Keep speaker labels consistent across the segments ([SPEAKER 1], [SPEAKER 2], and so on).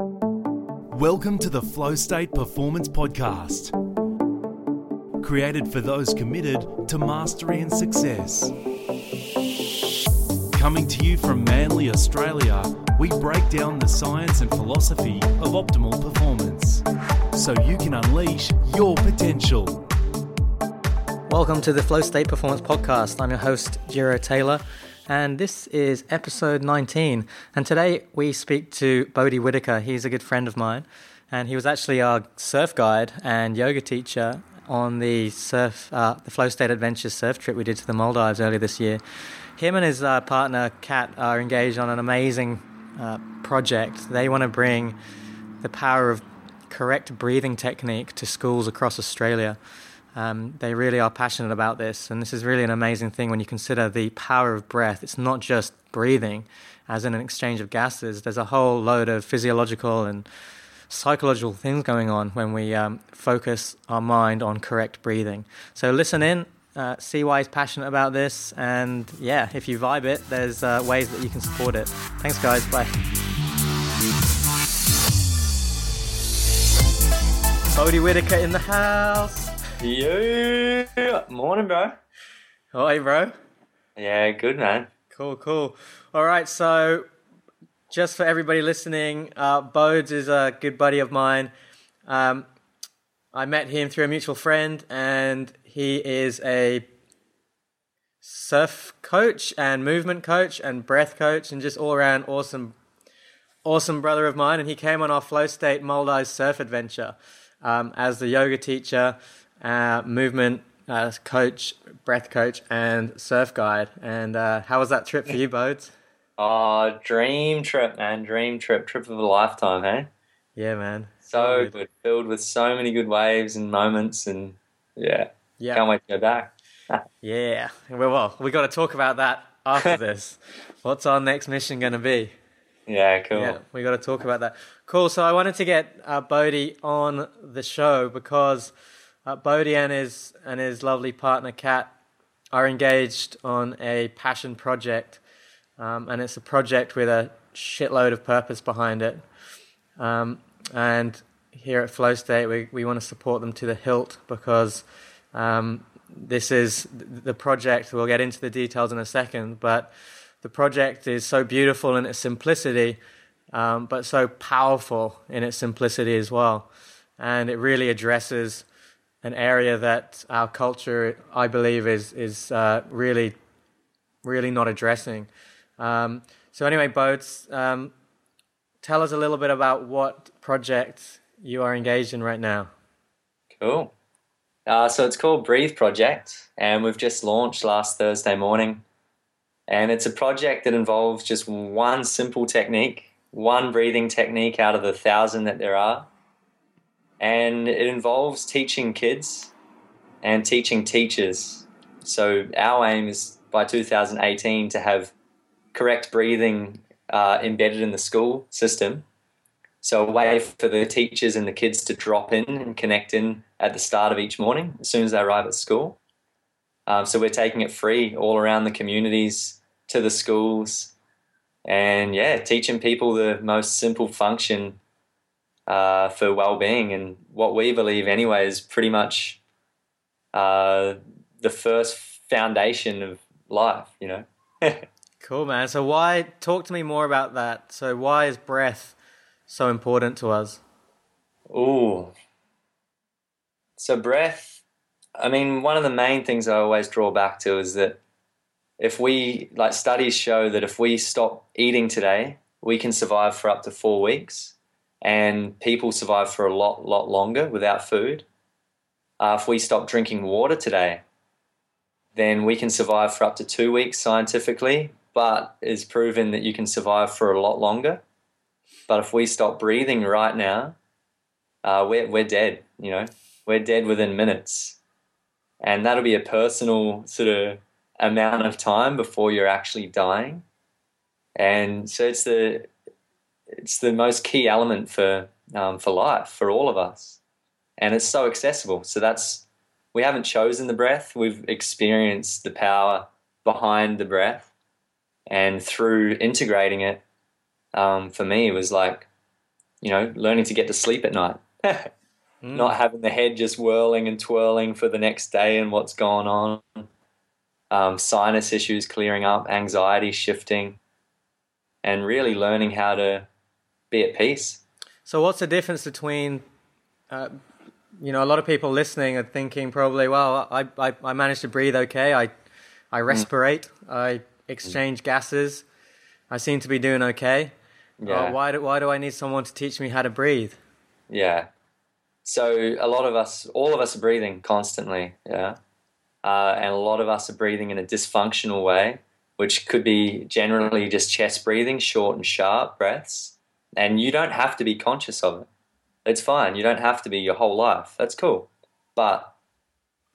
[SPEAKER 1] Welcome to the Flow State Performance Podcast, created for those committed to mastery and success. Coming to you from Manly, Australia, we break down the science and philosophy of optimal performance so you can unleash your potential.
[SPEAKER 2] Welcome to the Flow State Performance Podcast. I'm your host, Jiro Taylor, and this is episode 19. And today we speak to Bodhi Whitaker. He's a good friend of mine, and he was actually our surf guide and yoga teacher on the surf, uh, the Flow State Adventures surf trip we did to the Maldives earlier this year. Him and his uh, partner Kat are engaged on an amazing uh, project. They want to bring the power of correct breathing technique to schools across Australia. Um, they really are passionate about this, and this is really an amazing thing when you consider the power of breath. It's not just breathing, as in an exchange of gases. There's a whole load of physiological and psychological things going on when we um, focus our mind on correct breathing. So listen in, uh, see why he's passionate about this, and yeah, if you vibe it, there's uh, ways that you can support it. Thanks, guys. Bye. Bodhi Whitaker in the house.
[SPEAKER 3] Yo, morning, bro.
[SPEAKER 2] Oh, hey, bro.
[SPEAKER 3] Yeah, good man.
[SPEAKER 2] Cool, cool. All right, so just for everybody listening, uh, Bodes is a good buddy of mine. Um, I met him through a mutual friend, and he is a surf coach and movement coach and breath coach, and just all around awesome, awesome brother of mine. And he came on our Flow State Maldives surf adventure um, as the yoga teacher, uh, movement uh, coach, breath coach, and surf guide. And uh, how was that trip for you, Bodes?
[SPEAKER 3] Oh, dream trip, man. Dream trip. Trip of a lifetime, hey?
[SPEAKER 2] Yeah, man.
[SPEAKER 3] So good. Filled with so many good waves and moments, and yeah.
[SPEAKER 2] Yeah.
[SPEAKER 3] Can't wait to go back.
[SPEAKER 2] Yeah. Well, well we got to talk about that after this. What's our next mission going to be?
[SPEAKER 3] Yeah, cool.
[SPEAKER 2] Yeah, we got to talk about that. Cool. So I wanted to get uh, Bodhi on the show because uh, Bodhi and his and his lovely partner Kat are engaged on a passion project, um, and it's a project with a shitload of purpose behind it. Um, and here at Flow State, we we want to support them to the hilt because um, this is the project. We'll get into the details in a second, but the project is so beautiful in its simplicity, um, but so powerful in its simplicity as well. And it really addresses an area that our culture, I believe, is is uh, really, really not addressing. Um, so anyway, Bodes, um, tell us a little bit about what project you are engaged in right now.
[SPEAKER 3] Cool. Uh, so it's called Breathe Project, and we've just launched last Thursday morning. And it's a project that involves just one simple technique, one breathing technique out of the thousand that there are. And it involves teaching kids and teaching teachers. So our aim is by 2018 to have correct breathing uh, embedded in the school system. So a way for the teachers and the kids to drop in and connect in at the start of each morning as soon as they arrive at school. Um, so we're taking it free all around the communities to the schools, and yeah, teaching people the most simple function uh, for well-being and what we believe anyway is pretty much uh, the first foundation of life. You know.
[SPEAKER 2] Cool, man. So why talk to me more about that? So why is breath so important to us?
[SPEAKER 3] Ooh. So breath, I mean, one of the main things I always draw back to is that if we, like studies show that if we stop eating today, we can survive for up to four weeks, and people survive for a lot, lot longer without food. Uh, if we stop drinking water today, then we can survive for up to two weeks scientifically, but it's proven that you can survive for a lot longer. But if we stop breathing right now, uh, we're, we're dead, you know, we're dead within minutes. And that'll be a personal sort of amount of time before you're actually dying. And so it's the, it's the most key element for, um, for life, for all of us. And it's so accessible. So that's, we haven't chosen the breath, we've experienced the power behind the breath. And through integrating it, um, for me, it was like you know, learning to get to sleep at night.
[SPEAKER 2] Mm.
[SPEAKER 3] Not having the head just whirling and twirling for the next day and what's going on. Um, sinus issues clearing up, anxiety shifting, and really learning how to be at peace.
[SPEAKER 2] So, what's the difference between, uh, you know, a lot of people listening are thinking probably, well, I, I, I managed to breathe okay. I, I respirate. I exchange gases. I seem to be doing okay.
[SPEAKER 3] Yeah.
[SPEAKER 2] Uh, why do why do I need someone to teach me how to breathe?
[SPEAKER 3] Yeah. So a lot of us, all of us are breathing constantly. Yeah. Uh, and a lot of us are breathing in a dysfunctional way, which could be generally just chest breathing, short and sharp breaths. And you don't have to be conscious of it. It's fine. You don't have to be your whole life. That's cool. But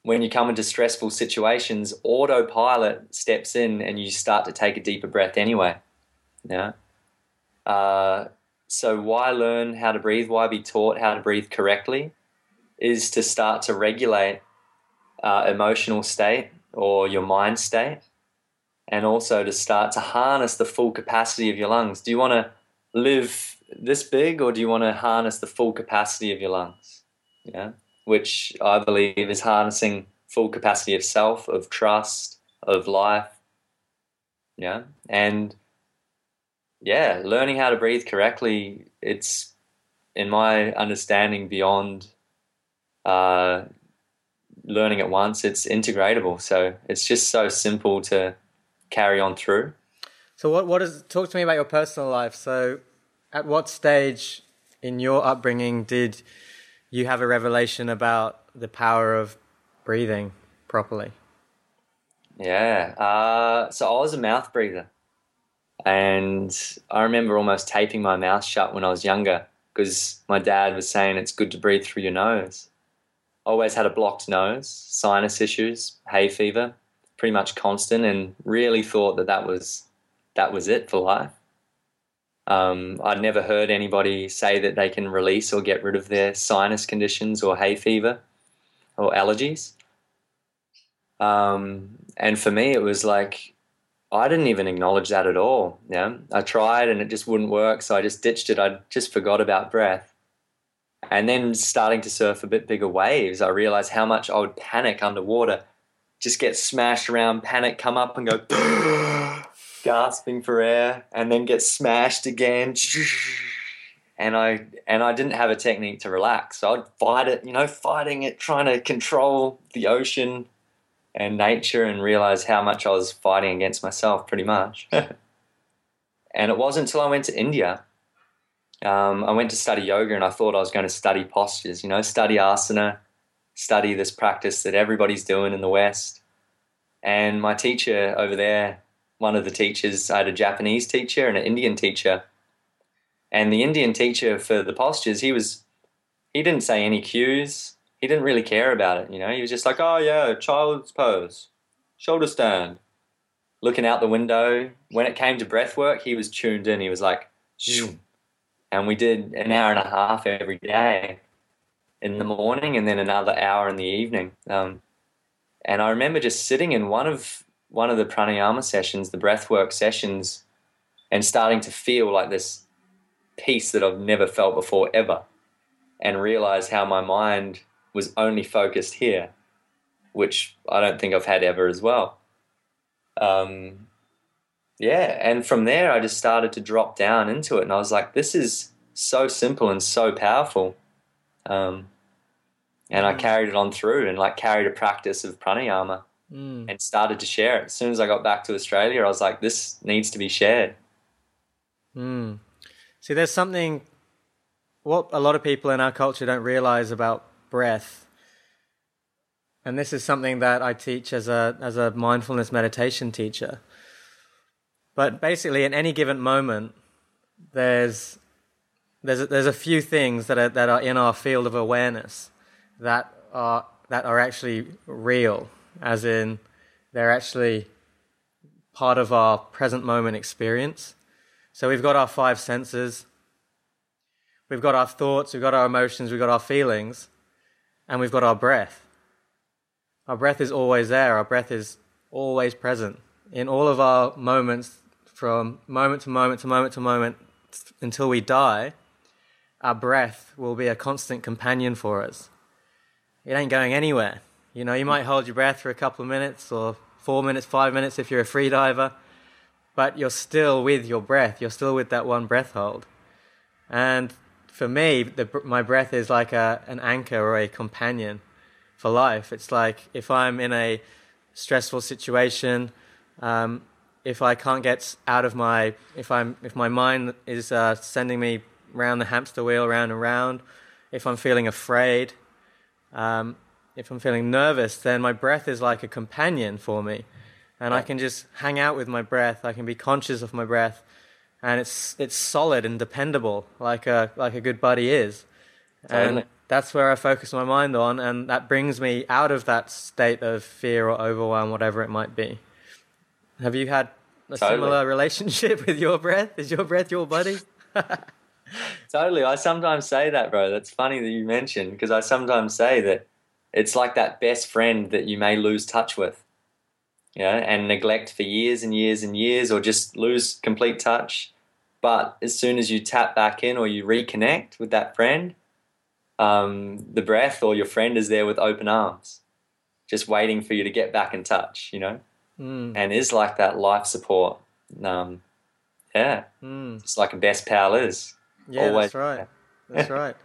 [SPEAKER 3] when you come into stressful situations, autopilot steps in and you start to take a deeper breath anyway. Yeah. Uh, so why learn how to breathe? Why be taught how to breathe correctly? Is to start to regulate uh, emotional state or your mind state, and also to start to harness the full capacity of your lungs. Do you want to live this big, or do you want to harness the full capacity of your lungs? Yeah, which I believe is harnessing full capacity of self, of trust, of life. Yeah, and yeah, learning how to breathe correctly, it's in my understanding beyond uh, learning at once. It's integratable, so it's just so simple to carry on through.
[SPEAKER 2] So, what what is? Talk to me about your personal life. So, at what stage in your upbringing did you have a revelation about the power of breathing properly?
[SPEAKER 3] Yeah, uh, so I was a mouth breather. And I remember almost taping my mouth shut when I was younger because my dad was saying it's good to breathe through your nose. I always had a blocked nose, sinus issues, hay fever, pretty much constant, and really thought that that was that was it for life. Um, I'd never heard anybody say that they can release or get rid of their sinus conditions or hay fever or allergies. Um, and for me, it was like I didn't even acknowledge that at all. Yeah, I tried and it just wouldn't work, so I just ditched it. I just forgot about breath. And then starting to surf a bit bigger waves, I realized how much I would panic underwater, just get smashed around, panic, come up and go, gasping for air, and then get smashed again. And I and I didn't have a technique to relax, so I'd fight it, you know, fighting it, trying to control the ocean and nature and realize how much I was fighting against myself pretty much. and it wasn't until I went to India. Um, I went to study yoga and I thought I was going to study postures, you know, study asana, study this practice that everybody's doing in the West. And my teacher over there, one of the teachers, I had a Japanese teacher and an Indian teacher. And the Indian teacher for the postures, he was, he didn't say any cues he didn't really care about it. You know, he was just like, oh yeah, child's pose, shoulder stand, looking out the window. When it came to breath work, he was tuned in. He was like, Zoom. and we did an hour and a half every day in the morning, and then another hour in the evening. Um, and I remember just sitting in one of one of the pranayama sessions, the breathwork sessions, and starting to feel like this peace that I've never felt before ever, and realize how my mind was only focused here, which I don't think I've had ever as well. Um, yeah, and from there I just started to drop down into it, and I was like, this is so simple and so powerful. Um, and I
[SPEAKER 2] Mm.
[SPEAKER 3] carried it on through and like carried a practice of pranayama
[SPEAKER 2] Mm.
[SPEAKER 3] and started to share it. As soon as I got back to Australia, I was like, this needs to be shared.
[SPEAKER 2] Mm. See, there's something what a lot of people in our culture don't realize about breath. And this is something that I teach as a as a mindfulness meditation teacher. But basically in any given moment there's there's a, there's a few things that are that are in our field of awareness that are that are actually real as in they're actually part of our present moment experience. So we've got our five senses, we've got our thoughts, we've got our emotions, we've got our feelings, and we've got our breath. Our breath is always there, our breath is always present in all of our moments from moment to moment to moment to moment until we die. our breath will be a constant companion for us. It ain't going anywhere. You know, you might hold your breath for a couple of minutes or four minutes, five minutes if you're a free diver, but you're still with your breath. You're still with that one breath hold. And for me, the, my breath is like a, an anchor or a companion for life. It's like if I'm in a stressful situation, um, if I can't get out of my, if I'm, if my mind is uh, sending me round the hamster wheel, round and round, if I'm feeling afraid, um, if I'm feeling nervous, then my breath is like a companion for me, and I can just hang out with my breath. I can be conscious of my breath, and it's it's solid and dependable, like a like a good buddy is. And that's where I focus my mind on, and that brings me out of that state of fear or overwhelm, whatever it might be. Have you had a
[SPEAKER 3] Totally.
[SPEAKER 2] similar relationship with your breath? Is your breath your buddy?
[SPEAKER 3] Totally. I sometimes say that, bro. That's funny that you mentioned because I sometimes say that it's like that best friend that you may lose touch with, you know, and neglect for years and years and years or just lose complete touch. But as soon as you tap back in or you reconnect with that friend, um, the breath or your friend is there with open arms, just waiting for you to get back in touch, you know,
[SPEAKER 2] Mm,
[SPEAKER 3] and is like that life support. Um, yeah,
[SPEAKER 2] mm.
[SPEAKER 3] it's like a best pal is.
[SPEAKER 2] Yeah,
[SPEAKER 3] Always.
[SPEAKER 2] that's right. That's right.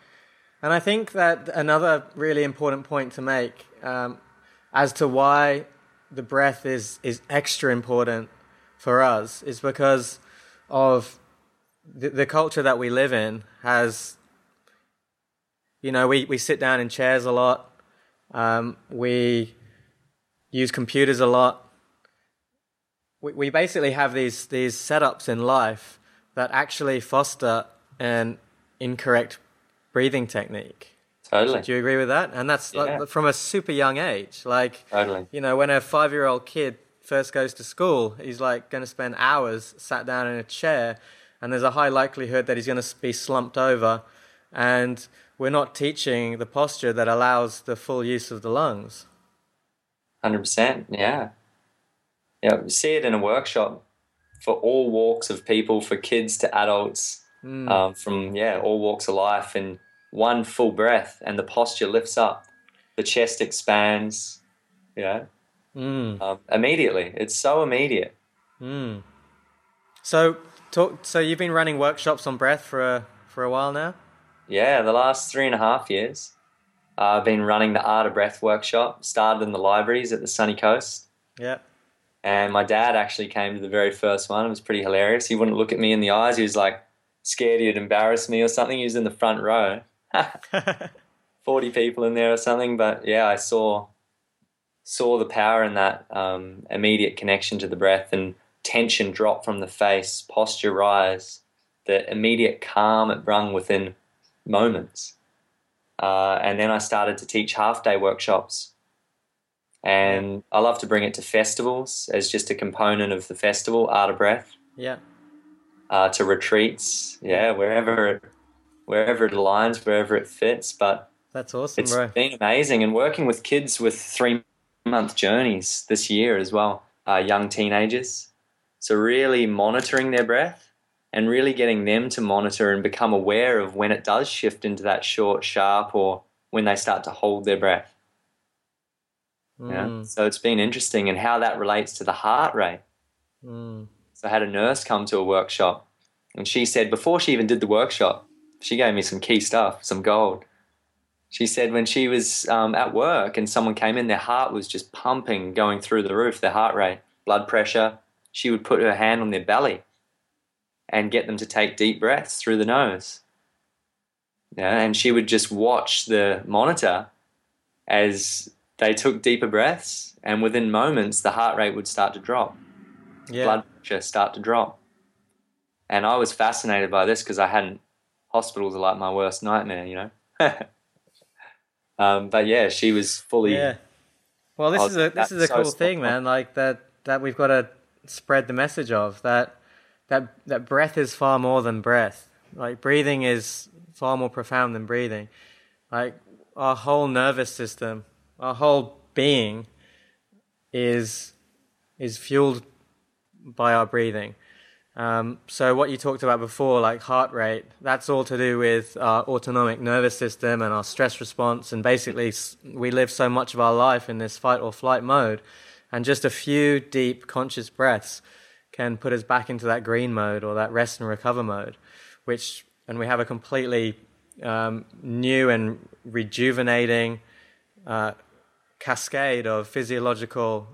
[SPEAKER 2] And I think that another really important point to make um, as to why the breath is, is extra important for us is because of the, the culture that we live in has, you know, we, we sit down in chairs a lot, um, we use computers a lot. We, we basically have these, these setups in life that actually foster an incorrect breathing technique.
[SPEAKER 3] Totally.
[SPEAKER 2] Do you agree with that? And that's like, from a super young age. Like,
[SPEAKER 3] Totally.
[SPEAKER 2] you know, when a five year old kid first goes to school, he's like going to spend hours sat down in a chair, and there's a high likelihood that he's going to be slumped over. And we're not teaching the posture that allows the full use of the lungs.
[SPEAKER 3] Hundred percent, yeah, yeah. We see it in a workshop for all walks of people, for kids to adults,
[SPEAKER 2] Mm.
[SPEAKER 3] um, from yeah, all walks of life. In one full breath, and the posture lifts up, the chest expands, you know,
[SPEAKER 2] Mm.
[SPEAKER 3] um, immediately. It's so immediate.
[SPEAKER 2] Mm. So, talk, so you've been running workshops on breath for a, for a while now?
[SPEAKER 3] Yeah, the last three and a half years, uh, I've been running the Art of Breath workshop. Started in the libraries at the sunny coast.
[SPEAKER 2] Yeah.
[SPEAKER 3] And my dad actually came to the very first one. It was pretty hilarious. He wouldn't look at me in the eyes. He was like scared he'd embarrass me or something. He was in the front row. 40 people in there or something. But yeah, I saw saw the power in that um, immediate connection to the breath and tension drop from the face, posture rise, the immediate calm it brung within moments. Uh, and then I started to teach half day workshops. And I love to bring it to festivals as just a component of the festival, Art of Breath,
[SPEAKER 2] yeah.
[SPEAKER 3] Uh, to retreats, yeah, wherever it, wherever it aligns, wherever it fits. But
[SPEAKER 2] That's awesome,
[SPEAKER 3] it's
[SPEAKER 2] bro.
[SPEAKER 3] been amazing and working with kids with three month journeys this year as well, uh, young teenagers. So, really monitoring their breath and really getting them to monitor and become aware of when it does shift into that short, sharp, or when they start to hold their breath. Yeah.
[SPEAKER 2] Mm,
[SPEAKER 3] So, it's been interesting and how that relates to the heart rate.
[SPEAKER 2] mm.
[SPEAKER 3] So I had a nurse come to a workshop, and she said before she even did the workshop, she gave me some key stuff, some gold. She said when she was um, at work and someone came in, their heart was just pumping, going through the roof, their heart rate, blood pressure. She would put her hand on their belly and get them to take deep breaths through the nose. Yeah, and she would just watch the monitor as they took deeper breaths, and within moments, the heart rate would start to drop
[SPEAKER 2] Yeah.
[SPEAKER 3] blood pressure start to drop. And I was fascinated by this because I hadn't, hospitals are like my worst nightmare, you know? um, but yeah, she was fully,
[SPEAKER 2] Yeah. Well, this
[SPEAKER 3] Oh,
[SPEAKER 2] is a this is a
[SPEAKER 3] so
[SPEAKER 2] cool thing,
[SPEAKER 3] on.
[SPEAKER 2] man. Like that that we've got to spread the message of that that that breath is far more than breath. Like breathing is far more profound than breathing. Like our whole nervous system, our whole being is is fueled by our breathing. Um, so what you talked about before, like heart rate, that's all to do with our autonomic nervous system and our stress response. And basically, we live so much of our life in this fight or flight mode, and just a few deep conscious breaths can put us back into that green mode or that rest and recover mode, which and we have a completely um, new and rejuvenating uh, cascade of physiological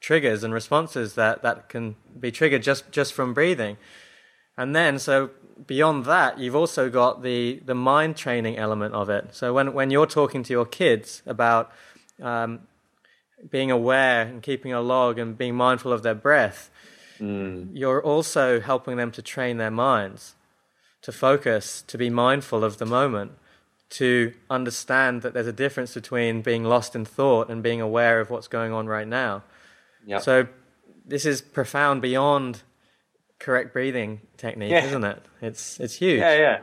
[SPEAKER 2] triggers and responses that, that can be triggered just, just from breathing. And then, so beyond that, you've also got the, the mind training element of it. So when, when you're talking to your kids about um, being aware and keeping a log and being mindful of their breath, mm. you're also helping them to train their minds to focus, to be mindful of the moment, to understand that there's a difference between being lost in thought and being aware of what's going on right now. Yep. So this is profound beyond correct breathing technique, yeah. isn't it? It's it's huge.
[SPEAKER 3] Yeah, yeah.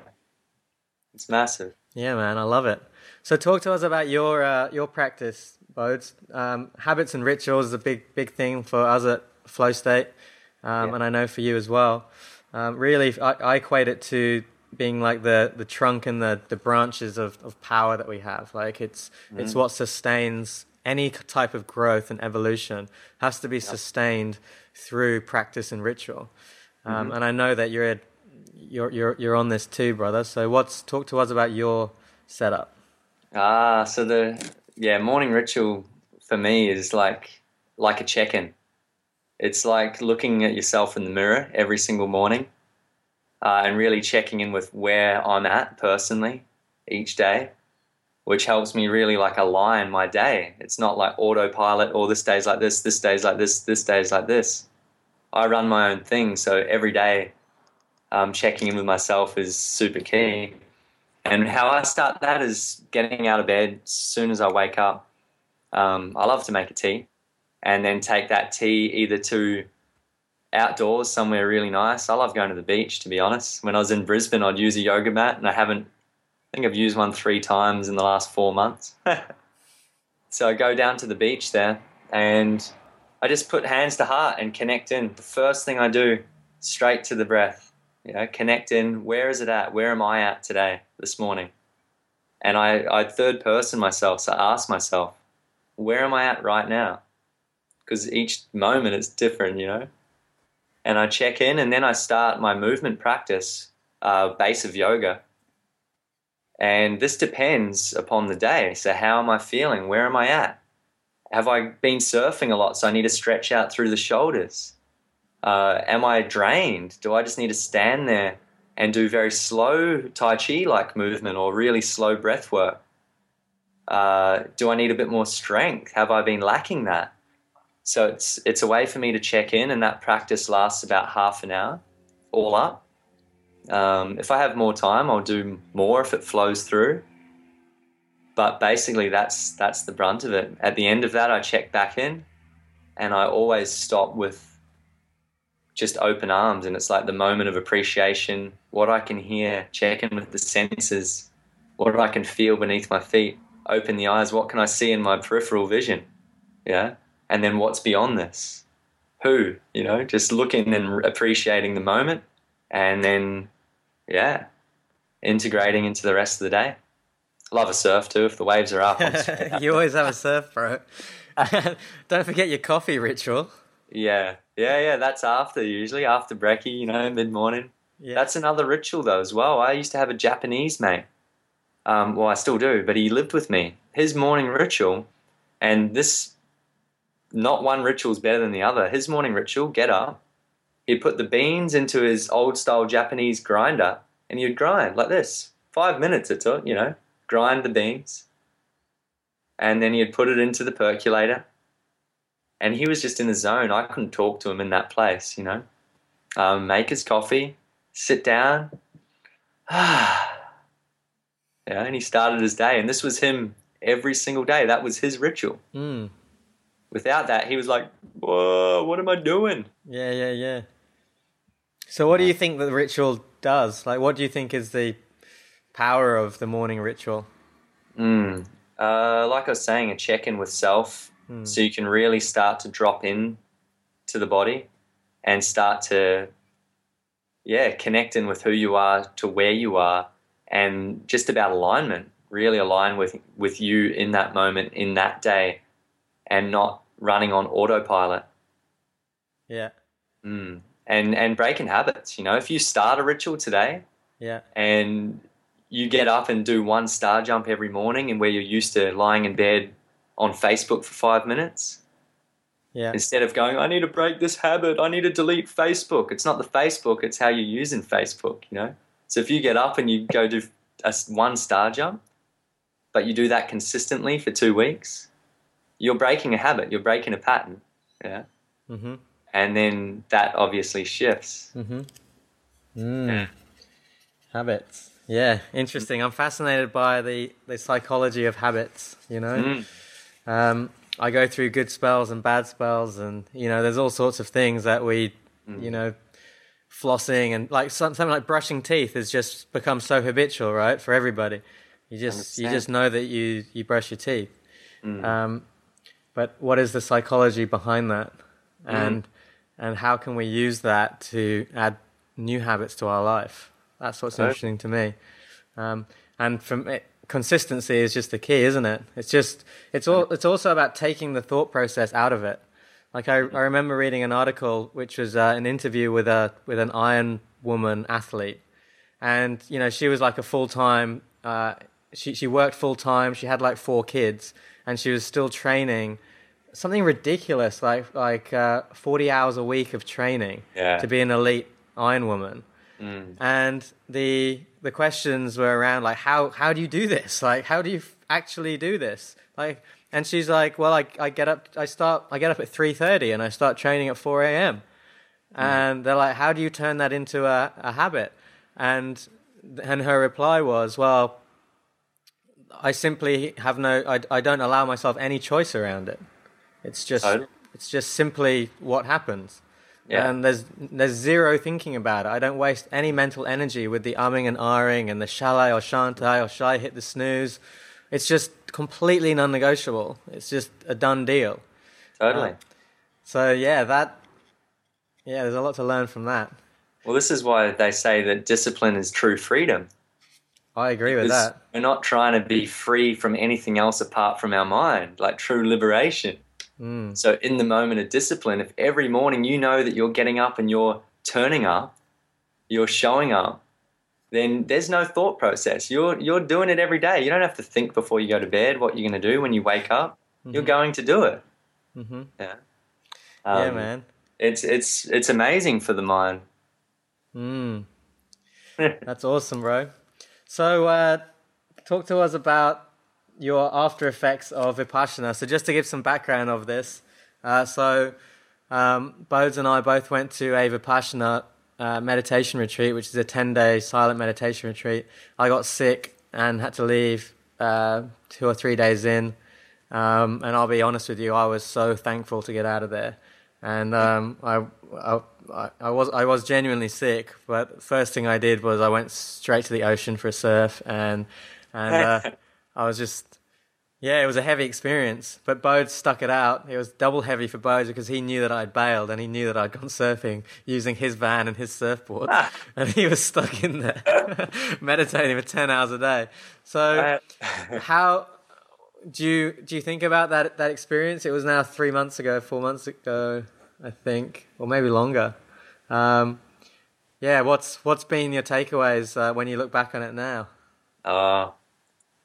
[SPEAKER 3] It's massive.
[SPEAKER 2] Yeah, man, I love it. So talk to us about your uh, your practice, Bodes. Um, habits and rituals is a big big thing for us at Flow State, um, yeah. and I know for you as well. Um, really, I, I, equate it to being like the, the trunk and the, the branches of, of power that we have. Like it's mm. it's what sustains any type of growth and evolution has to be yep. sustained through practice and ritual. Um, mm-hmm. And I know that you're, you're you're you're on this too, brother. So what's talk to us about your setup?
[SPEAKER 3] Ah, so the yeah morning ritual for me is like like a check-in. It's like looking at yourself in the mirror every single morning uh, and really checking in with where I'm at personally each day which helps me really like align my day. It's not like autopilot or oh, this day's like this, this day's like this, this day's like this. I run my own thing, so every day um, checking in with myself is super key. And how I start that is getting out of bed as soon as I wake up. Um, I love to make a tea and then take that tea either to outdoors somewhere really nice. I love going to the beach, to be honest. When I was in Brisbane, I'd use a yoga mat, and I haven't I think I've used one three times in the last four months. so I go down to the beach there and I just put hands to heart and connect in. The first thing I do, straight to the breath. You know, connect in. Where is it at? Where am I at today, this morning? And I, I third person myself, so I ask myself, where am I at right now? Because each moment is different, you know. And I check in, and then I start my movement practice, uh, base of yoga, and this depends upon the day. So, how am I feeling? Where am I at? Have I been surfing a lot? So, I need to stretch out through the shoulders. Uh, am I drained? Do I just need to stand there and do very slow Tai Chi like movement or really slow breath work? Uh, do I need a bit more strength? Have I been lacking that? So it's it's a way for me to check in, and that practice lasts about half an hour, all up. Um, if I have more time, I'll do more if it flows through. But basically, that's that's the brunt of it. At the end of that, I check back in, and I always stop with just open arms, and it's like the moment of appreciation. What I can hear, check in with the senses. What I can feel beneath my feet. Open the eyes. What can I see in my peripheral vision? Yeah, and then what's beyond this? Who? You know, just looking and appreciating the moment, and then yeah, integrating into the rest of the day. Love a surf too if the waves are up.
[SPEAKER 2] you always have a surf, bro. Don't forget your coffee ritual.
[SPEAKER 3] Yeah, yeah, yeah. That's after usually after brekkie, you know, mid morning. Yeah. That's another ritual though as well. I used to have a Japanese mate. Um, well, I still do, but he lived with me. His morning ritual, and this, not one ritual is better than the other. His morning ritual: get up, he'd put the beans into his old style Japanese grinder and he'd grind like this. Five minutes it took, you know, grind the beans. And then he'd put it into the percolator. And he was just in the zone. I couldn't talk to him in that place, you know. Um, make his coffee, sit down. yeah, and he started his day. And this was him every single day. That was his ritual.
[SPEAKER 2] Mm.
[SPEAKER 3] Without that, he was like, whoa, what am I doing?
[SPEAKER 2] Yeah, yeah, yeah. So, what do you think the ritual does? Like, what do you think is the power of the morning ritual?
[SPEAKER 3] Mm. Uh, like I was saying, a check in with self, mm. so you can really start to drop in to the body and start to yeah, connecting with who you are to where you are, and just about alignment. Really align with with you in that moment, in that day, and not running on autopilot.
[SPEAKER 2] Yeah.
[SPEAKER 3] Mm. And and breaking habits. You know, if you start a ritual today,
[SPEAKER 2] Yeah.
[SPEAKER 3] and you get up and do one star jump every morning, and where you're used to lying in bed on Facebook for five minutes,
[SPEAKER 2] Yeah.
[SPEAKER 3] instead of going, I need to break this habit, I need to delete Facebook. It's not the Facebook, it's how you're using Facebook, you know? So if you get up and you go do a one star jump, but you do that consistently for two weeks, you're breaking a habit, you're breaking a pattern, yeah?
[SPEAKER 2] Mm-hmm.
[SPEAKER 3] And then that obviously shifts.
[SPEAKER 2] Mm-hmm. Mm. Habits. Yeah, interesting. I'm fascinated by the, the psychology of habits, you know?
[SPEAKER 3] Mm.
[SPEAKER 2] Um, I go through good spells and bad spells, and, you know, there's all sorts of things that we, you know, flossing and like something like brushing teeth has just become so habitual, right, for everybody. You just you just know that you, you brush your teeth. Um, but what is the psychology behind that? And and how can we use that to add new habits to our life? That's what's
[SPEAKER 3] Right.
[SPEAKER 2] interesting to me. Um, and from it, consistency is just the key, isn't it? It's just it's all it's also about taking the thought process out of it. Like I, I remember reading an article which was uh, an interview with a with an Iron Woman athlete, and you know she was like a full time. Uh, she she worked full time. She had like four kids, and she was still training. Something ridiculous, like like uh, forty hours a week of training
[SPEAKER 3] Yeah.
[SPEAKER 2] to be an elite Iron Woman.
[SPEAKER 3] Mm.
[SPEAKER 2] And the the questions were around like how how do you do this? Like how do you f- actually do this? Like and she's like, well, I I get up I start I get up at three thirty and I start training at four a.m. And they're like, how do you turn that into a, a habit? And and her reply was, well, I simply have no I I don't allow myself any choice around it. It's just it's just simply what happens.
[SPEAKER 3] Yeah.
[SPEAKER 2] And there's there's zero thinking about it. I don't waste any mental energy with the umming and ahhing and the shall I or shan't I or shall I hit the snooze. It's just completely non-negotiable. It's just a done deal.
[SPEAKER 3] Totally.
[SPEAKER 2] Uh, So yeah, that yeah, there's a lot to learn from that.
[SPEAKER 3] well, this is why they say that discipline is true freedom.
[SPEAKER 2] I agree with that.
[SPEAKER 3] We're not trying to be free from anything else apart from our mind, like true liberation.
[SPEAKER 2] Mm,
[SPEAKER 3] So, in the moment of discipline, if every morning you know that you're getting up and you're turning up, you're showing up, then there's no thought process. You're you're doing it every day. You don't have to think before you go to bed what you're going to do when you wake up. You're going to do it.
[SPEAKER 2] hmm
[SPEAKER 3] Yeah.
[SPEAKER 2] yeah,
[SPEAKER 3] Um,
[SPEAKER 2] man.
[SPEAKER 3] It's it's it's amazing for the mind.
[SPEAKER 2] Mm. That's awesome, bro. So, uh, talk to us about your after effects of Vipassana. So, just to give some background of this, uh, so um, Bodes and I both went to a Vipassana uh, meditation retreat, which is a 10 day silent meditation retreat. I got sick and had to leave uh, two or three days in. Um, and I'll be honest with you, I was so thankful to get out of there. And um, I, I, I- was I was genuinely sick, but first thing I did was I went straight to the ocean for a surf, and and uh, I was just yeah, it was a heavy experience. But Bode stuck it out. It was double heavy for Bode because he knew that I'd bailed and he knew that I'd gone surfing using his van and his surfboard, and he was stuck in there meditating for ten hours a day. So how do you do you think about that that experience? It was now three months ago, four months ago, I think, or maybe longer. Um, yeah, what's what's been your takeaways uh, when you look back on it now?
[SPEAKER 3] Uh,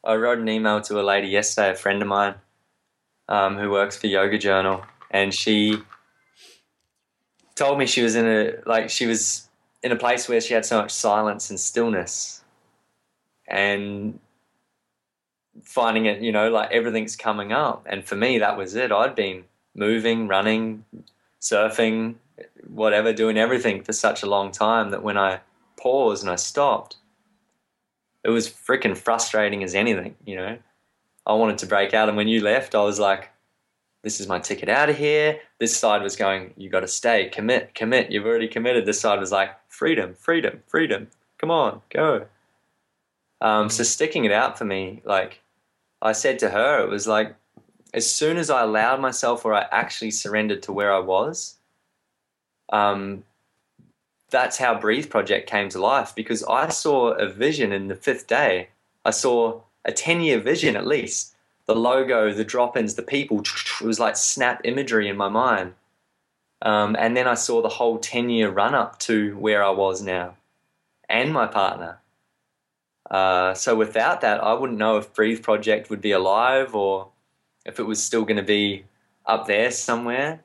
[SPEAKER 3] I wrote an email to a lady yesterday, a friend of mine, um, who works for Yoga Journal, and she told me she was in a like she was in a place where she had so much silence and stillness, and finding it, you know, like everything's coming up. And for me, that was it. I'd been moving, running, surfing, whatever, doing everything for such a long time that when I paused and I stopped it was freaking frustrating as anything, you know. I wanted to break out, and when you left, I was like, "This is my ticket out of here." This side was going, "You got to stay, commit, commit. You've already committed." This side was like, "Freedom, freedom, freedom. Come on, go." Um, so sticking it out for me, like I said to her, it was like, as soon as I allowed myself, or I actually surrendered to where I was, um, that's how Breathe Project came to life because I saw a vision in the fifth day. I saw a 10 year vision at least. The logo, the drop ins, the people, it was like snap imagery in my mind. Um, and then I saw the whole 10 year run up to where I was now and my partner. Uh, so without that, I wouldn't know if Breathe Project would be alive or if it was still going to be up there somewhere.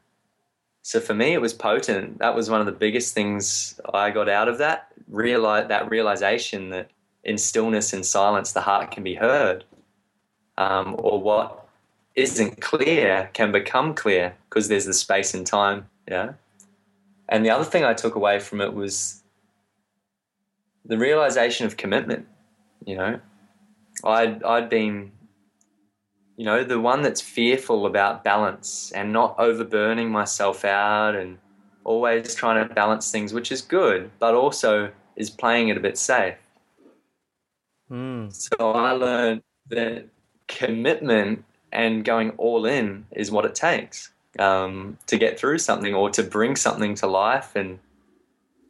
[SPEAKER 3] So for me, it was potent. That was one of the biggest things I got out of that. Realize that realization that in stillness and silence, the heart can be heard, um, or what isn't clear can become clear because there's the space and time. Yeah. And the other thing I took away from it was the realization of commitment. You know, I'd I'd been you know, the one that's fearful about balance and not overburning myself out and always trying to balance things, which is good, but also is playing it a bit safe.
[SPEAKER 2] Mm.
[SPEAKER 3] So I learned that commitment and going all in is what it takes um, to get through something or to bring something to life. And,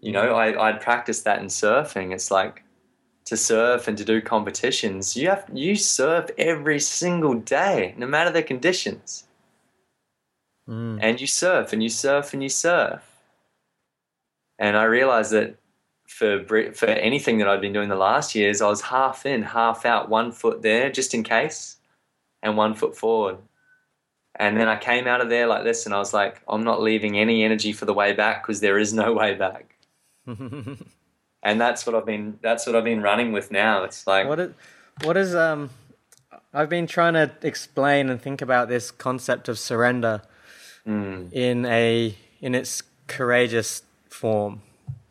[SPEAKER 3] you know, I, I'd practiced that in surfing. It's like, to surf and to do competitions, you have you surf every single day, no matter the conditions.
[SPEAKER 2] Mm.
[SPEAKER 3] And you surf and you surf and you surf. And I realized that for for anything that I'd been doing the last years, I was half in, half out, one foot there just in case, and one foot forward. And then I came out of there like this, and I was like, I'm not leaving any energy for the way back because there is no way back and that's what I've been that's what I've been running with now. It's like
[SPEAKER 2] what is what is um I've been trying to explain and think about this concept of surrender
[SPEAKER 3] mm.
[SPEAKER 2] in a in its courageous form.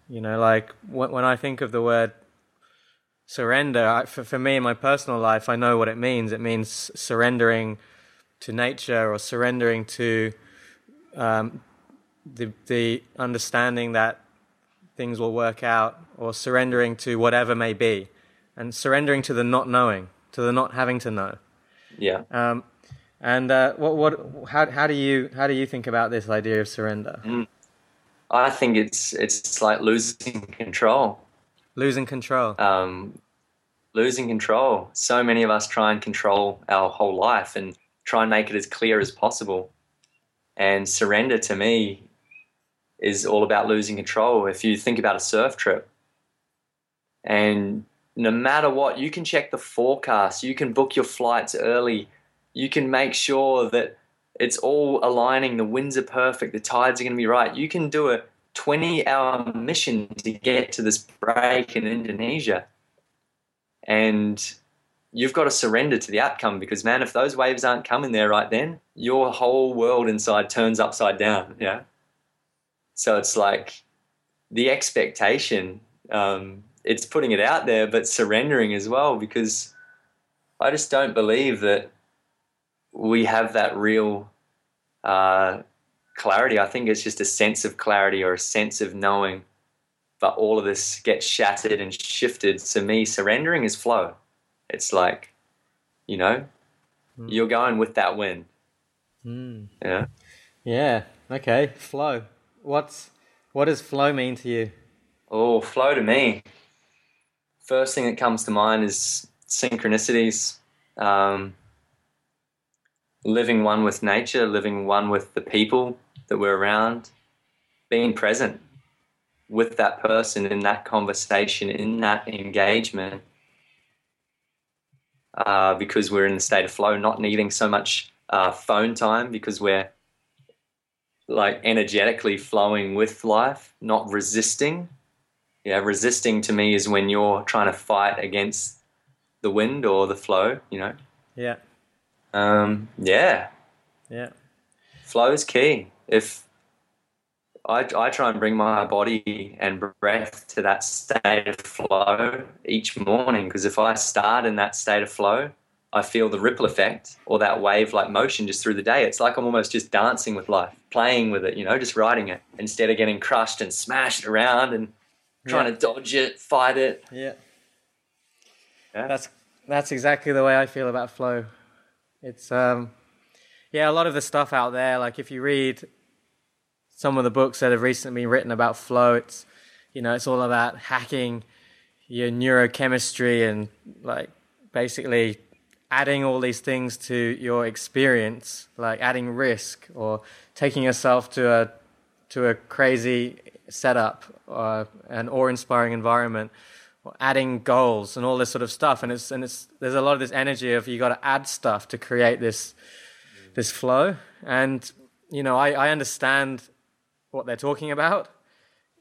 [SPEAKER 2] You know, like when I think of the word surrender, I, for, for me in my personal life, I know what it means. It means surrendering to nature or surrendering to um, the the understanding that things will work out, or surrendering to whatever may be, and surrendering to the not knowing, to the not having to know.
[SPEAKER 3] Yeah.
[SPEAKER 2] Um, and uh, what what how how do you how do you think about this idea of surrender?
[SPEAKER 3] Mm. I think it's it's like losing control.
[SPEAKER 2] Losing control.
[SPEAKER 3] Um, losing control. So many of us try and control our whole life and try and make it as clear as possible. And surrender to me is all about losing control. If you think about a surf trip, and no matter what, you can check the forecast, you can book your flights early, you can make sure that it's all aligning, the winds are perfect, the tides are going to be right. You can do a 20 hour mission to get to this break in Indonesia. And you've got to surrender to the outcome because, man, if those waves aren't coming there right then, your whole world inside turns upside down. Yeah. So it's like the expectation, um, it's putting it out there, but surrendering as well, because I just don't believe that we have that real uh, clarity. I think it's just a sense of clarity or a sense of knowing, but all of this gets shattered and shifted. To me, surrendering is flow. It's like, you know, mm. you're going with that wind.
[SPEAKER 2] Mm.
[SPEAKER 3] Yeah.
[SPEAKER 2] Yeah. Okay. Flow. What's what does flow mean to you?
[SPEAKER 3] Oh, flow to me. First thing that comes to mind is synchronicities. Um, living one with nature, living one with the people that we're around, being present with that person in that conversation, in that engagement, uh, because we're in the state of flow, not needing so much uh, phone time because we're like energetically flowing with life, not resisting. Yeah, resisting to me is when you're trying to fight against the wind or the flow, you know.
[SPEAKER 2] Yeah.
[SPEAKER 3] Um, yeah.
[SPEAKER 2] Yeah.
[SPEAKER 3] Flow is key. If I, I try and bring my body and breath to that state of flow each morning because if I start in that state of flow, I feel the ripple effect or that wave like motion just through the day. It's like I'm almost just dancing with life, playing with it, you know, just riding it instead of getting crushed and smashed around and trying yeah. to dodge it, fight it.
[SPEAKER 2] Yeah. yeah. That's that's exactly the way I feel about flow. It's um yeah, a lot of the stuff out there, like if you read some of the books that have recently been written about flow, it's you know, it's all about hacking your neurochemistry and like basically adding all these things to your experience, like adding risk or taking yourself to a to a crazy setup or an awe-inspiring environment, or adding goals and all this sort of stuff. And it's and it's there's a lot of this energy of you got to add stuff to create this this flow. And you know, I, I understand what they're talking about.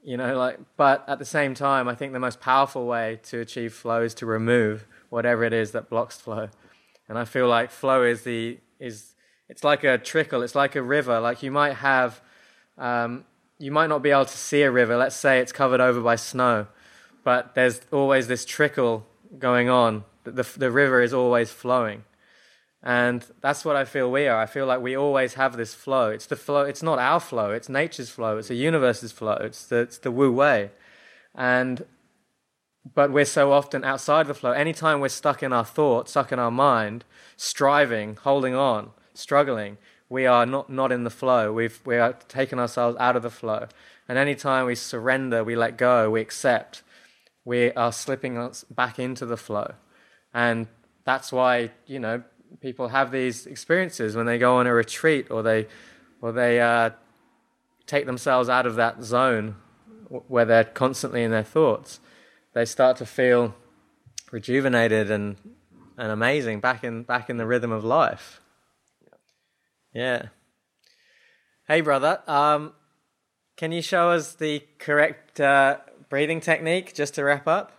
[SPEAKER 2] You know, like, but at the same time, I think the most powerful way to achieve flow is to remove whatever it is that blocks flow. And I feel like flow is the is it's like a trickle. It's like a river. Like you might have, um, you might not be able to see a river. Let's say it's covered over by snow, but there's always this trickle going on. The the river is always flowing, and that's what I feel we are. I feel like we always have this flow. It's the flow. It's not our flow. It's nature's flow. It's the universe's flow. It's the it's the Wu Wei, and but we're so often outside the flow. Anytime we're stuck in our thought, stuck in our mind, striving, holding on, struggling, we are not, not in the flow. We've we are taken ourselves out of the flow. And anytime we surrender, we let go, we accept, we are slipping us back into the flow. And that's why, you know, people have these experiences when they go on a retreat or they or they uh, take themselves out of that zone where they're constantly in their thoughts they start to feel rejuvenated and and amazing back in back in the rhythm of life. Yeah. Hey, brother. Um, can you show us the correct uh, breathing technique just to wrap up?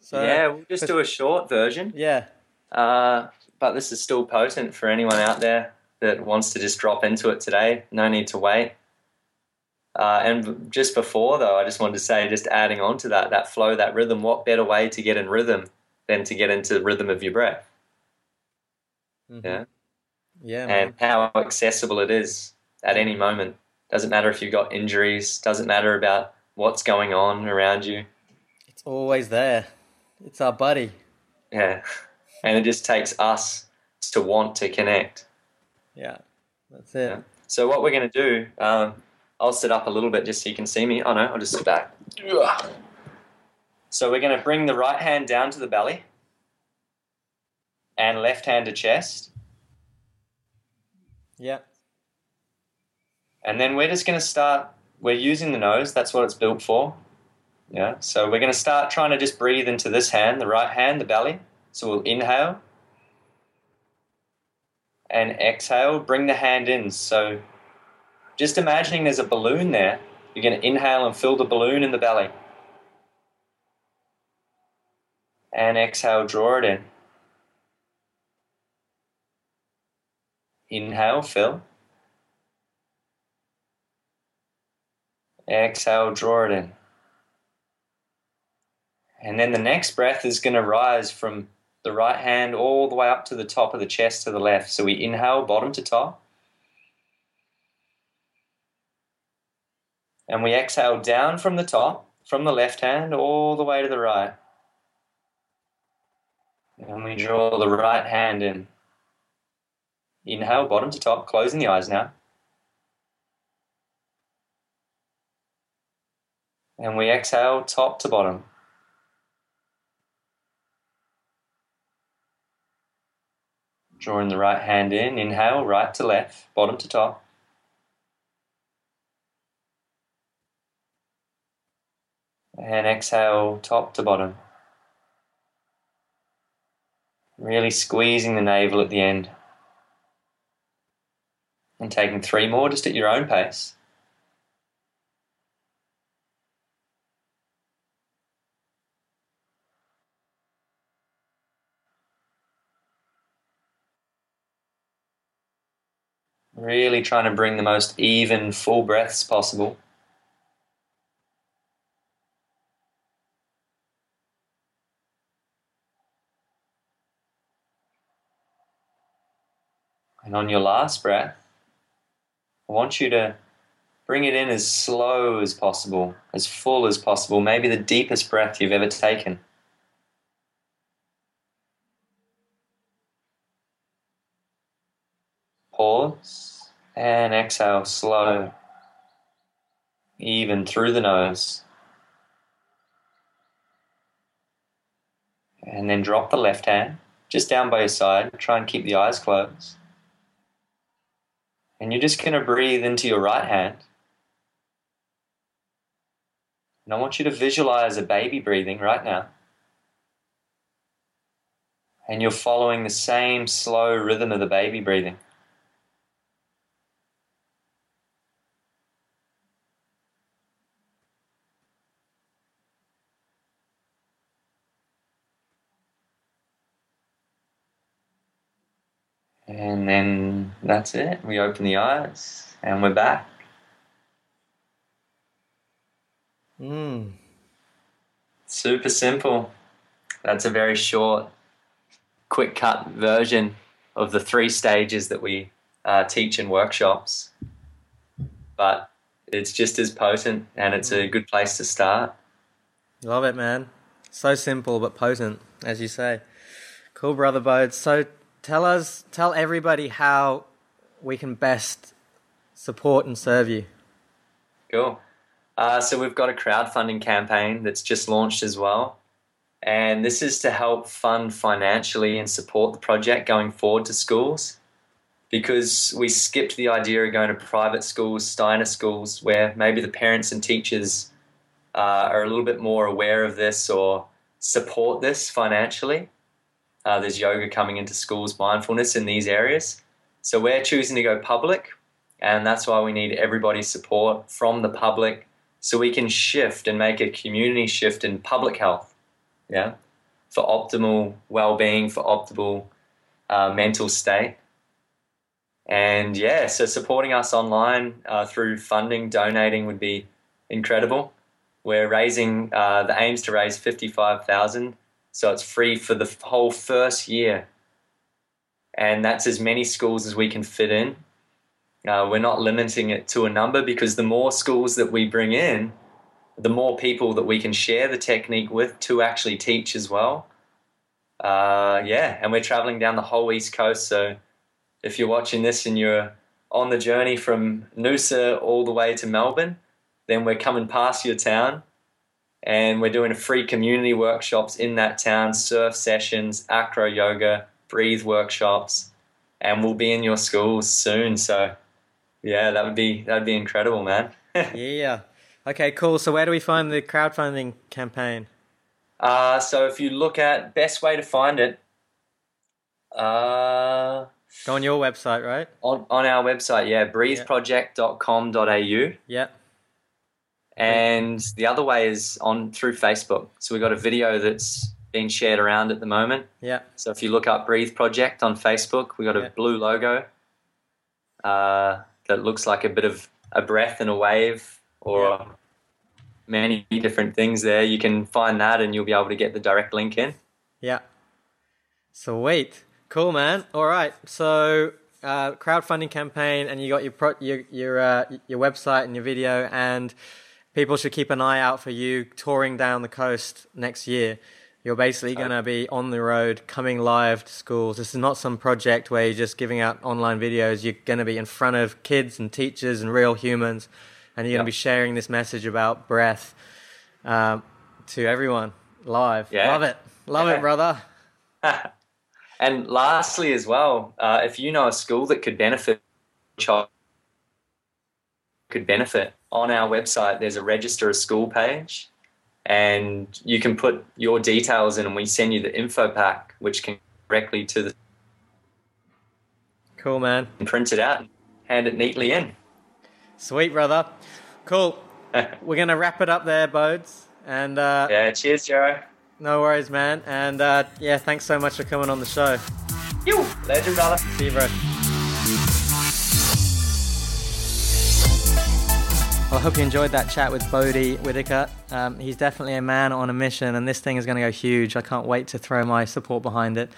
[SPEAKER 3] So, yeah, we'll just do a short version.
[SPEAKER 2] Yeah.
[SPEAKER 3] Uh, but this is still potent for anyone out there that wants to just drop into it today. No need to wait. Uh, and just before, though, I just wanted to say, just adding on to that, that flow, that rhythm, what better way to get in rhythm than to get into the rhythm of your breath?
[SPEAKER 2] Mm-hmm.
[SPEAKER 3] Yeah.
[SPEAKER 2] Yeah.
[SPEAKER 3] And how accessible it is at any moment. Doesn't matter if you've got injuries, doesn't matter about what's going on around you.
[SPEAKER 2] It's always there. It's our buddy.
[SPEAKER 3] Yeah. And it just takes us to want to connect.
[SPEAKER 2] Yeah. That's it. Yeah.
[SPEAKER 3] So, what we're going to do, um, I'll sit up a little bit just so you can see me. Oh no, I'll just sit back. So we're going to bring the right hand down to the belly and left hand to chest.
[SPEAKER 2] Yeah.
[SPEAKER 3] And then we're just going to start, we're using the nose, that's what it's built for. Yeah. So we're going to start trying to just breathe into this hand, the right hand, the belly. So we'll inhale and exhale, bring the hand in. So just imagining there's a balloon there. You're going to inhale and fill the balloon in the belly. And exhale, draw it in. Inhale, fill. Exhale, draw it in. And then the next breath is going to rise from the right hand all the way up to the top of the chest to the left. So we inhale, bottom to top. And we exhale down from the top, from the left hand, all the way to the right. And we draw the right hand in. Inhale, bottom to top, closing the eyes now. And we exhale, top to bottom. Drawing the right hand in, inhale, right to left, bottom to top. And exhale top to bottom. Really squeezing the navel at the end. And taking three more just at your own pace. Really trying to bring the most even, full breaths possible. And on your last breath, I want you to bring it in as slow as possible, as full as possible, maybe the deepest breath you've ever taken. Pause and exhale slow, even through the nose. And then drop the left hand just down by your side. Try and keep the eyes closed. And you're just going to breathe into your right hand. And I want you to visualize a baby breathing right now. And you're following the same slow rhythm of the baby breathing. And then that's it. We open the eyes and we're back.
[SPEAKER 2] Mm.
[SPEAKER 3] Super simple. That's a very short, quick cut version of the three stages that we uh, teach in workshops. But it's just as potent and it's a good place to start.
[SPEAKER 2] Love it, man. So simple but potent, as you say. Cool, brother Bode. So tell us, tell everybody how we can best support and serve you.
[SPEAKER 3] Cool. Uh, so we've got a crowdfunding campaign that's just launched as well. And this is to help fund financially and support the project going forward to schools. Because we skipped the idea of going to private schools, Steiner schools, where maybe the parents and teachers uh, are a little bit more aware of this or support this financially. Uh, there's yoga coming into schools, mindfulness in these areas. So we're choosing to go public, and that's why we need everybody's support from the public so we can shift and make a community shift in public health, yeah, for optimal well-being, for optimal uh, mental state. And yeah, so supporting us online uh, through funding, donating would be incredible. We're raising uh, the aims to raise fifty-five thousand so it's free for the whole first year. And that's as many schools as we can fit in. Uh, we're not limiting it to a number because the more schools that we bring in, the more people that we can share the technique with to actually teach as well. Uh, yeah, and we're traveling down the whole East Coast. So if you're watching this and you're on the journey from Noosa all the way to Melbourne, then we're coming past your town and we're doing free community workshops in that town, surf sessions, acro yoga, breathe workshops, and we'll be in your schools soon. So, yeah, that would be that would be incredible, man.
[SPEAKER 2] yeah. Okay, cool. So, where do we find the crowdfunding campaign?
[SPEAKER 3] Uh, so, if you look at best way to find it, uh,
[SPEAKER 2] go on your website, right?
[SPEAKER 3] On on our website, yeah, breatheproject.com.au.
[SPEAKER 2] Yeah.
[SPEAKER 3] And the other way is on through Facebook. So we've got a video that's being shared around at the moment.
[SPEAKER 2] Yeah.
[SPEAKER 3] So if you look up Breathe Project on Facebook, we've got a yeah. blue logo uh, that looks like a bit of a breath and a wave or yeah. many different things there. You can find that and you'll be able to get the direct link in.
[SPEAKER 2] Yeah. Sweet. Cool, man. All right. So uh, crowdfunding campaign and you got your pro- your your, uh, your website and your video and people should keep an eye out for you touring down the coast next year. You're basically going to be on the road, coming live to schools. This is not some project where you're just giving out online videos. You're going to be in front of kids and teachers and real humans, and you're going to be sharing this message about breath um, to everyone live. Yeah. Love it. Love yeah. it, brother.
[SPEAKER 3] and lastly, as well, uh, if you know a school that could benefit, child could benefit on our website, there's a register a school page, and you can put your details in, and we send you the info pack, which can directly to the.
[SPEAKER 2] Cool, man.
[SPEAKER 3] And print it out and hand it neatly in.
[SPEAKER 2] Sweet, brother. Cool. We're going to wrap it up there, Bodes. And uh,
[SPEAKER 3] yeah, cheers, Joe.
[SPEAKER 2] No worries, man. And uh, yeah, thanks so much for coming on the show.
[SPEAKER 3] You legend, brother.
[SPEAKER 2] See you, bro. Well, I hope you enjoyed that chat with Bodhi Whitaker. Um, he's definitely a man on a mission, and this thing is going to go huge. I can't wait to throw my support behind it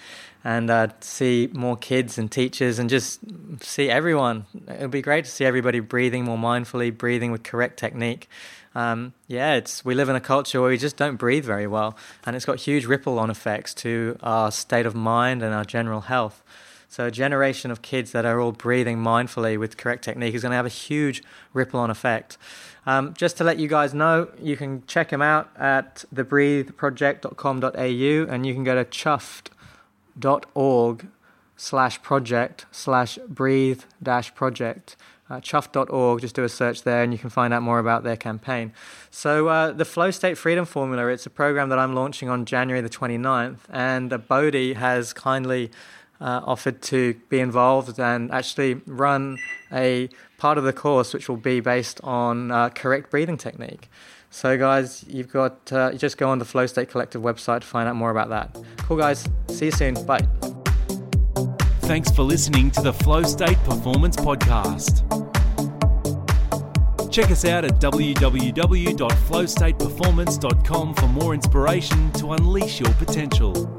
[SPEAKER 2] and uh, see more kids and teachers and just see everyone. It'll be great to see everybody breathing more mindfully, breathing with correct technique. Um, yeah, it's we live in a culture where we just don't breathe very well, and it's got huge ripple on effects to our state of mind and our general health. So, a generation of kids that are all breathing mindfully with correct technique is going to have a huge ripple on effect. Um, just to let you guys know, you can check them out at thebreatheproject.com.au and you can go to chuffed.org slash project slash breathe dash project uh, chuff.org. Just do a search there and you can find out more about their campaign. So, uh, the Flow State Freedom Formula, it's a program that I'm launching on January the 29th, and Bodhi has kindly uh, offered to be involved and actually run a part of the course which will be based on uh, correct breathing technique. So, guys, you've got uh, you just go on the Flow State Collective website to find out more about that. Cool, guys. See you soon. Bye.
[SPEAKER 1] Thanks for listening to the Flow State Performance Podcast. Check us out at www.flowstateperformance.com for more inspiration to unleash your potential.